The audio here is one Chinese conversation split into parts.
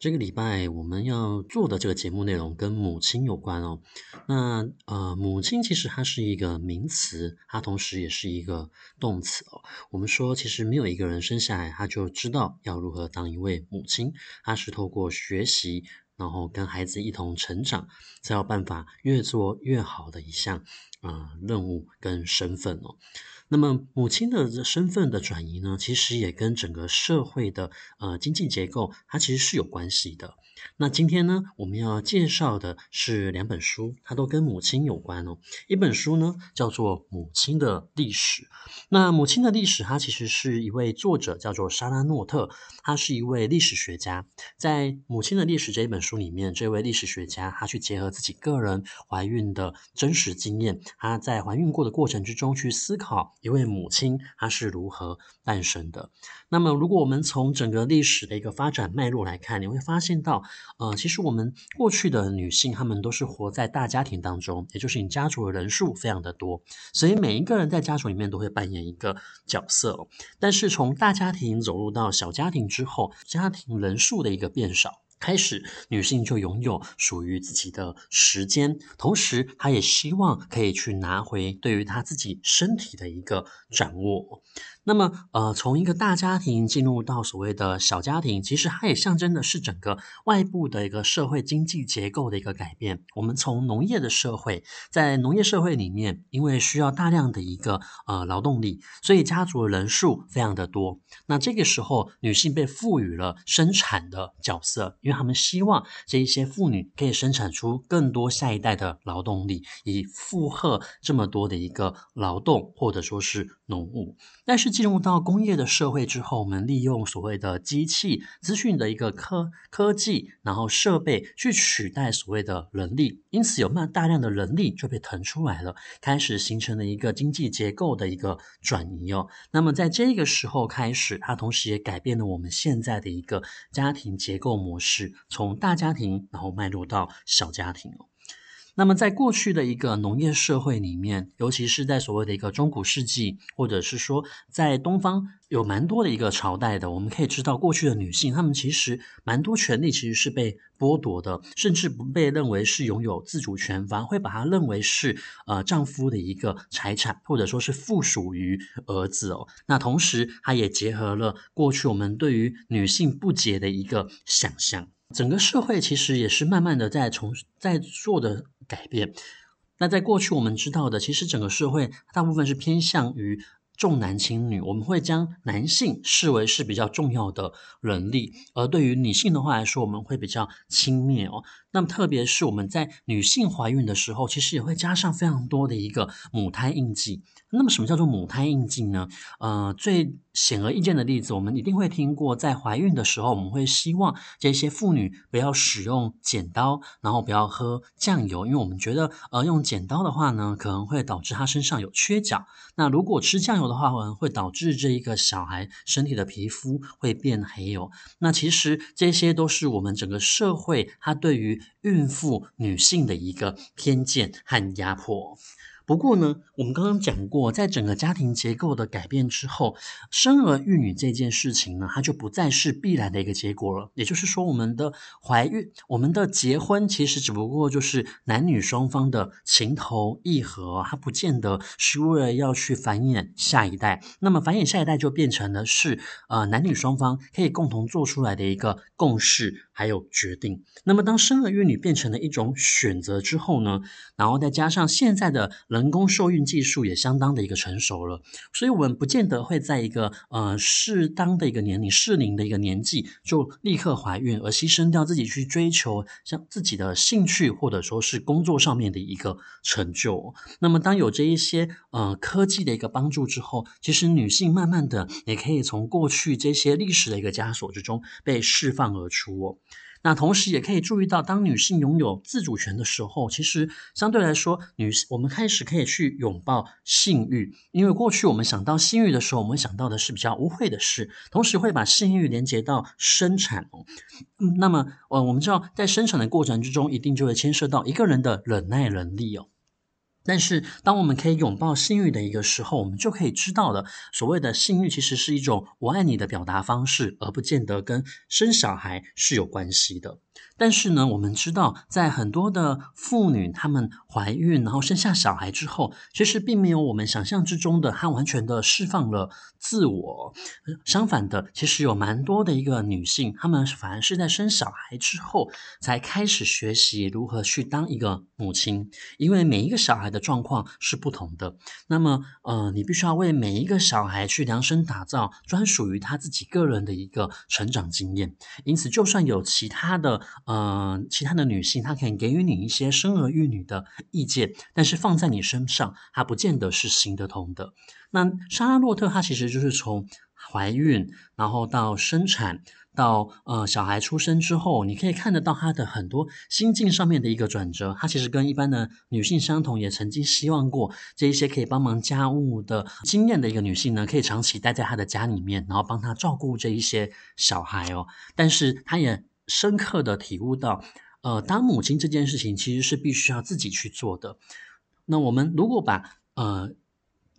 这个礼拜我们要做的这个节目内容跟母亲有关哦。那呃，母亲其实它是一个名词，它同时也是一个动词哦。我们说，其实没有一个人生下来他就知道要如何当一位母亲，他是透过学习，然后跟孩子一同成长，才有办法越做越好的一项呃任务跟身份哦。那么，母亲的身份的转移呢，其实也跟整个社会的呃经济结构，它其实是有关系的。那今天呢，我们要介绍的是两本书，它都跟母亲有关哦。一本书呢叫做《母亲的历史》。那《母亲的历史》它其实是一位作者叫做莎拉诺特，他是一位历史学家。在《母亲的历史》这一本书里面，这位历史学家他去结合自己个人怀孕的真实经验，他在怀孕过的过程之中去思考一位母亲她是如何诞生的。那么，如果我们从整个历史的一个发展脉络来看，你会发现到。呃，其实我们过去的女性，她们都是活在大家庭当中，也就是你家族的人数非常的多，所以每一个人在家族里面都会扮演一个角色。但是从大家庭走入到小家庭之后，家庭人数的一个变少，开始女性就拥有属于自己的时间，同时她也希望可以去拿回对于她自己身体的一个掌握。那么，呃，从一个大家庭进入到所谓的小家庭，其实它也象征的是整个外部的一个社会经济结构的一个改变。我们从农业的社会，在农业社会里面，因为需要大量的一个呃劳动力，所以家族的人数非常的多。那这个时候，女性被赋予了生产的角色，因为他们希望这一些妇女可以生产出更多下一代的劳动力，以负荷这么多的一个劳动或者说是农务。但是进入到工业的社会之后，我们利用所谓的机器、资讯的一个科科技，然后设备去取代所谓的人力，因此有慢大量的人力就被腾出来了，开始形成了一个经济结构的一个转移哦。那么在这个时候开始，它同时也改变了我们现在的一个家庭结构模式，从大家庭然后迈入到小家庭哦。那么，在过去的一个农业社会里面，尤其是在所谓的一个中古世纪，或者是说在东方有蛮多的一个朝代的，我们可以知道，过去的女性她们其实蛮多权利其实是被剥夺的，甚至不被认为是拥有自主权，反而会把它认为是呃丈夫的一个财产，或者说是附属于儿子哦。那同时，它也结合了过去我们对于女性不洁的一个想象。整个社会其实也是慢慢的在从在做的改变。那在过去我们知道的，其实整个社会大部分是偏向于重男轻女，我们会将男性视为是比较重要的能力，而对于女性的话来说，我们会比较轻蔑哦。那么特别是我们在女性怀孕的时候，其实也会加上非常多的一个母胎印记。那么什么叫做母胎印记呢？呃，最显而易见的例子，我们一定会听过，在怀孕的时候，我们会希望这些妇女不要使用剪刀，然后不要喝酱油，因为我们觉得，呃，用剪刀的话呢，可能会导致她身上有缺角。那如果吃酱油的话，可能会导致这一个小孩身体的皮肤会变黑哦。那其实这些都是我们整个社会它对于孕妇女性的一个偏见和压迫。不过呢，我们刚刚讲过，在整个家庭结构的改变之后，生儿育女这件事情呢，它就不再是必然的一个结果了。也就是说，我们的怀孕、我们的结婚，其实只不过就是男女双方的情投意合，它不见得是为了要去繁衍下一代。那么，繁衍下一代就变成了是呃男女双方可以共同做出来的一个共识还有决定。那么，当生儿育女变成了一种选择之后呢，然后再加上现在的人。工受孕技术也相当的一个成熟了，所以我们不见得会在一个呃适当的一个年龄适龄的一个年纪就立刻怀孕，而牺牲掉自己去追求像自己的兴趣或者说是工作上面的一个成就。那么当有这一些呃科技的一个帮助之后，其实女性慢慢的也可以从过去这些历史的一个枷锁之中被释放而出哦。那同时也可以注意到，当女性拥有自主权的时候，其实相对来说，女我们开始可以去拥抱性欲，因为过去我们想到性欲的时候，我们想到的是比较污秽的事，同时会把性欲连接到生产哦。嗯，那么呃，我们知道在生产的过程之中，一定就会牵涉到一个人的忍耐能力哦。但是，当我们可以拥抱性欲的一个时候，我们就可以知道了，所谓的性欲其实是一种我爱你的表达方式，而不见得跟生小孩是有关系的。但是呢，我们知道，在很多的妇女她们怀孕然后生下小孩之后，其实并没有我们想象之中的，她完全的释放了自我。相反的，其实有蛮多的一个女性，她们反而是在生小孩之后，才开始学习如何去当一个母亲。因为每一个小孩的状况是不同的，那么呃，你必须要为每一个小孩去量身打造专属于他自己个人的一个成长经验。因此，就算有其他的。呃，其他的女性，她可以给予你一些生儿育女的意见，但是放在你身上，她不见得是行得通的。那莎拉洛特，她其实就是从怀孕，然后到生产，到呃小孩出生之后，你可以看得到她的很多心境上面的一个转折。她其实跟一般的女性相同，也曾经希望过这一些可以帮忙家务的经验的一个女性呢，可以长期待在她的家里面，然后帮她照顾这一些小孩哦。但是她也。深刻的体悟到，呃，当母亲这件事情其实是必须要自己去做的。那我们如果把呃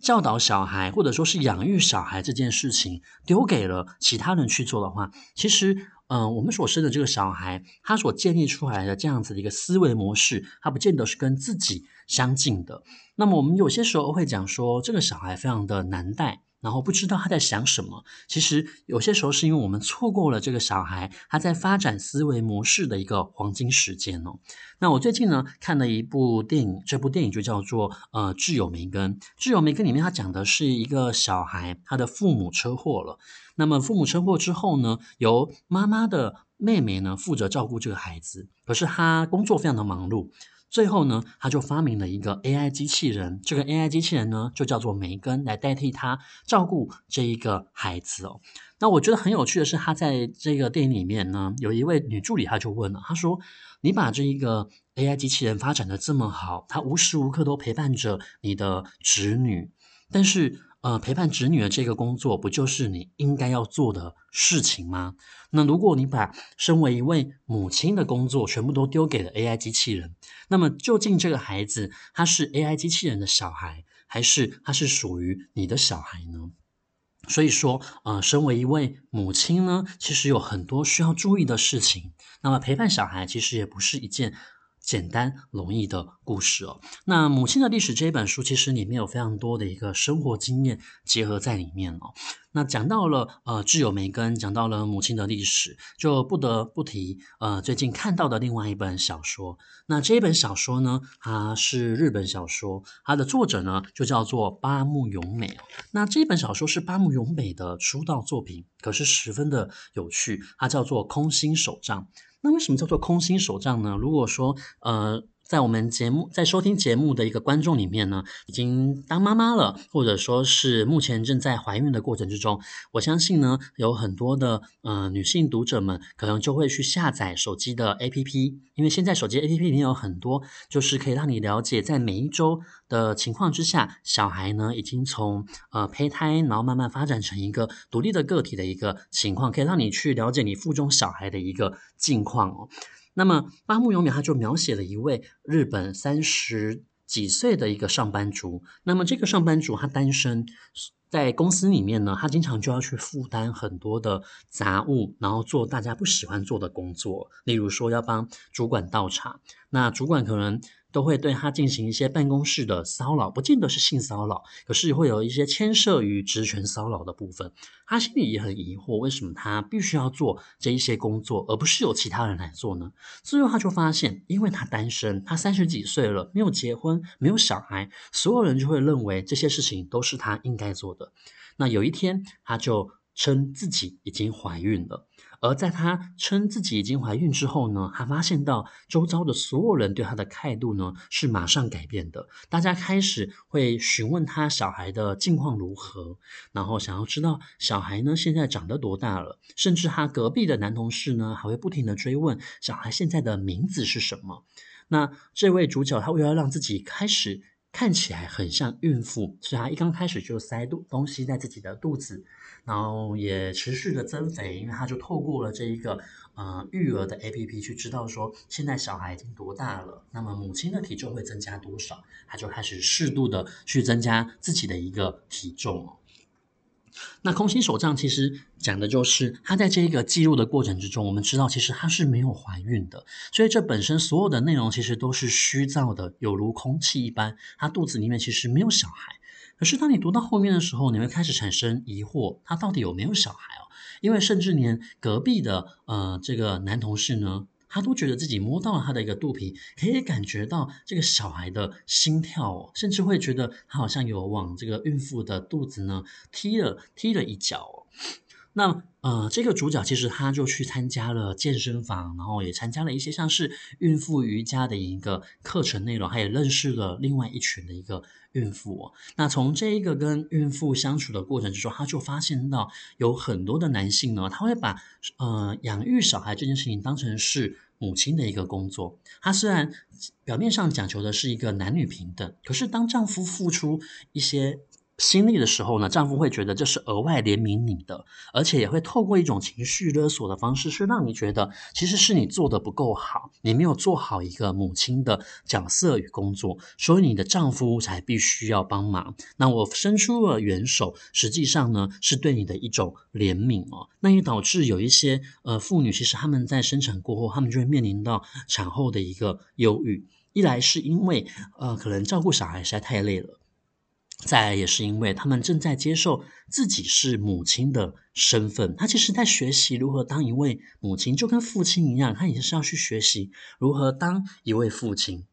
教导小孩或者说是养育小孩这件事情丢给了其他人去做的话，其实，嗯，我们所生的这个小孩，他所建立出来的这样子的一个思维模式，他不见得是跟自己相近的。那么我们有些时候会讲说，这个小孩非常的难带。然后不知道他在想什么，其实有些时候是因为我们错过了这个小孩他在发展思维模式的一个黄金时间哦。那我最近呢看了一部电影，这部电影就叫做呃《挚友梅根》。《挚友梅根》里面他讲的是一个小孩，他的父母车祸了。那么父母车祸之后呢，由妈妈的妹妹呢负责照顾这个孩子，可是他工作非常的忙碌。最后呢，他就发明了一个 AI 机器人，这个 AI 机器人呢，就叫做梅根，来代替他照顾这一个孩子哦。那我觉得很有趣的是，他在这个电影里面呢，有一位女助理，他就问了，他说：“你把这一个 AI 机器人发展的这么好，他无时无刻都陪伴着你的侄女，但是……”呃，陪伴侄女的这个工作，不就是你应该要做的事情吗？那如果你把身为一位母亲的工作全部都丢给了 AI 机器人，那么究竟这个孩子他是 AI 机器人的小孩，还是他是属于你的小孩呢？所以说，呃，身为一位母亲呢，其实有很多需要注意的事情。那么陪伴小孩，其实也不是一件。简单容易的故事哦。那《母亲的历史》这一本书，其实里面有非常多的一个生活经验结合在里面哦。那讲到了呃挚友梅根，讲到了母亲的历史，就不得不提呃最近看到的另外一本小说。那这一本小说呢，它是日本小说，它的作者呢就叫做八木勇美。那这本小说是八木勇美的出道作品，可是十分的有趣，它叫做《空心手账》。那为什么叫做空心手杖呢？如果说，呃，在我们节目在收听节目的一个观众里面呢，已经当妈妈了，或者说是目前正在怀孕的过程之中，我相信呢，有很多的呃女性读者们可能就会去下载手机的 APP，因为现在手机 APP 里面有很多，就是可以让你了解在每一周的情况之下，小孩呢已经从呃胚胎，然后慢慢发展成一个独立的个体的一个情况，可以让你去了解你腹中小孩的一个近况哦。那么八木勇美他就描写了一位日本三十几岁的一个上班族。那么这个上班族他单身，在公司里面呢，他经常就要去负担很多的杂物，然后做大家不喜欢做的工作，例如说要帮主管倒茶，那主管可能。都会对他进行一些办公室的骚扰，不见得是性骚扰，可是会有一些牵涉于职权骚扰的部分。他心里也很疑惑，为什么他必须要做这一些工作，而不是由其他人来做呢？最后他就发现，因为他单身，他三十几岁了，没有结婚，没有小孩，所有人就会认为这些事情都是他应该做的。那有一天，他就称自己已经怀孕了。而在她称自己已经怀孕之后呢，她发现到周遭的所有人对她的态度呢是马上改变的。大家开始会询问她小孩的近况如何，然后想要知道小孩呢现在长得多大了，甚至她隔壁的男同事呢还会不停地追问小孩现在的名字是什么。那这位主角他为了让自己开始看起来很像孕妇，所以他一刚开始就塞肚东西在自己的肚子。然后也持续的增肥，因为她就透过了这一个呃育儿的 APP 去知道说现在小孩已经多大了，那么母亲的体重会增加多少，她就开始适度的去增加自己的一个体重哦。那空心手账其实讲的就是他在这个记录的过程之中，我们知道其实他是没有怀孕的，所以这本身所有的内容其实都是虚造的，有如空气一般，他肚子里面其实没有小孩。可是，当你读到后面的时候，你会开始产生疑惑，他到底有没有小孩哦？因为甚至连隔壁的呃这个男同事呢，他都觉得自己摸到了他的一个肚皮，可以感觉到这个小孩的心跳哦，甚至会觉得他好像有往这个孕妇的肚子呢踢了踢了一脚哦。那呃，这个主角其实他就去参加了健身房，然后也参加了一些像是孕妇瑜伽的一个课程内容，他也认识了另外一群的一个孕妇哦。那从这一个跟孕妇相处的过程之中，他就发现到有很多的男性呢，他会把呃养育小孩这件事情当成是母亲的一个工作。他虽然表面上讲求的是一个男女平等，可是当丈夫付出一些心力的时候呢，丈夫会觉得这是额外怜悯你的，而且也会透过一种情绪勒索的方式，是让你觉得其实是你做得不够好，你没有做好一个母亲的角色与工作，所以你的丈夫才必须要帮忙。那我伸出了援手，实际上呢是对你的一种怜悯哦。那也导致有一些呃妇女，其实她们在生产过后，她们就会面临到产后的一个忧郁。一来是因为呃可能照顾小孩实在太累了。再来也是因为他们正在接受自己是母亲的身份，他其实在学习如何当一位母亲，就跟父亲一样，他也是要去学习如何当一位父亲。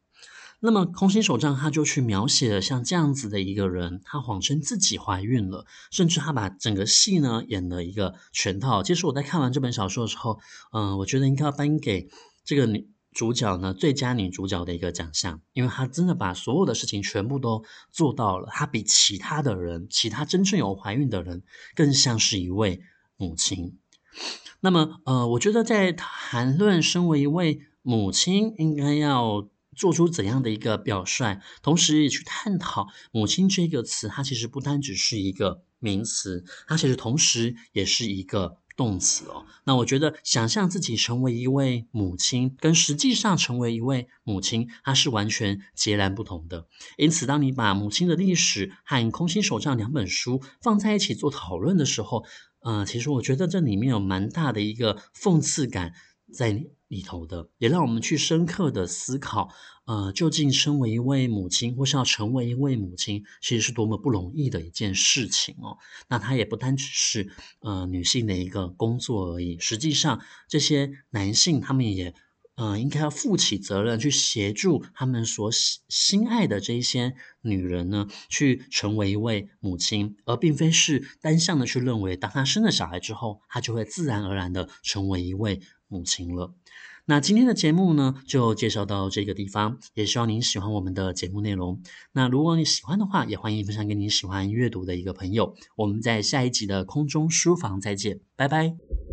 那么空心手账他就去描写了像这样子的一个人，他谎称自己怀孕了，甚至他把整个戏呢演了一个全套。其实我在看完这本小说的时候，嗯、我觉得应该要颁给这个女。主角呢，最佳女主角的一个奖项，因为她真的把所有的事情全部都做到了。她比其他的人，其他真正有怀孕的人，更像是一位母亲。那么，呃，我觉得在谈论身为一位母亲应该要做出怎样的一个表率，同时也去探讨母亲这个词，它其实不单只是一个名词，它其实同时也是一个。动词哦，那我觉得想象自己成为一位母亲，跟实际上成为一位母亲，它是完全截然不同的。因此，当你把母亲的历史和《空心手杖》两本书放在一起做讨论的时候，呃，其实我觉得这里面有蛮大的一个讽刺感在里头的，也让我们去深刻的思考。呃，究竟身为一位母亲，或是要成为一位母亲，其实是多么不容易的一件事情哦。那它也不单只是呃女性的一个工作而已，实际上这些男性他们也呃应该要负起责任，去协助他们所心爱的这一些女人呢，去成为一位母亲，而并非是单向的去认为，当她生了小孩之后，她就会自然而然的成为一位母亲了。那今天的节目呢，就介绍到这个地方，也希望您喜欢我们的节目内容。那如果你喜欢的话，也欢迎分享给你喜欢阅读的一个朋友。我们在下一集的空中书房再见，拜拜。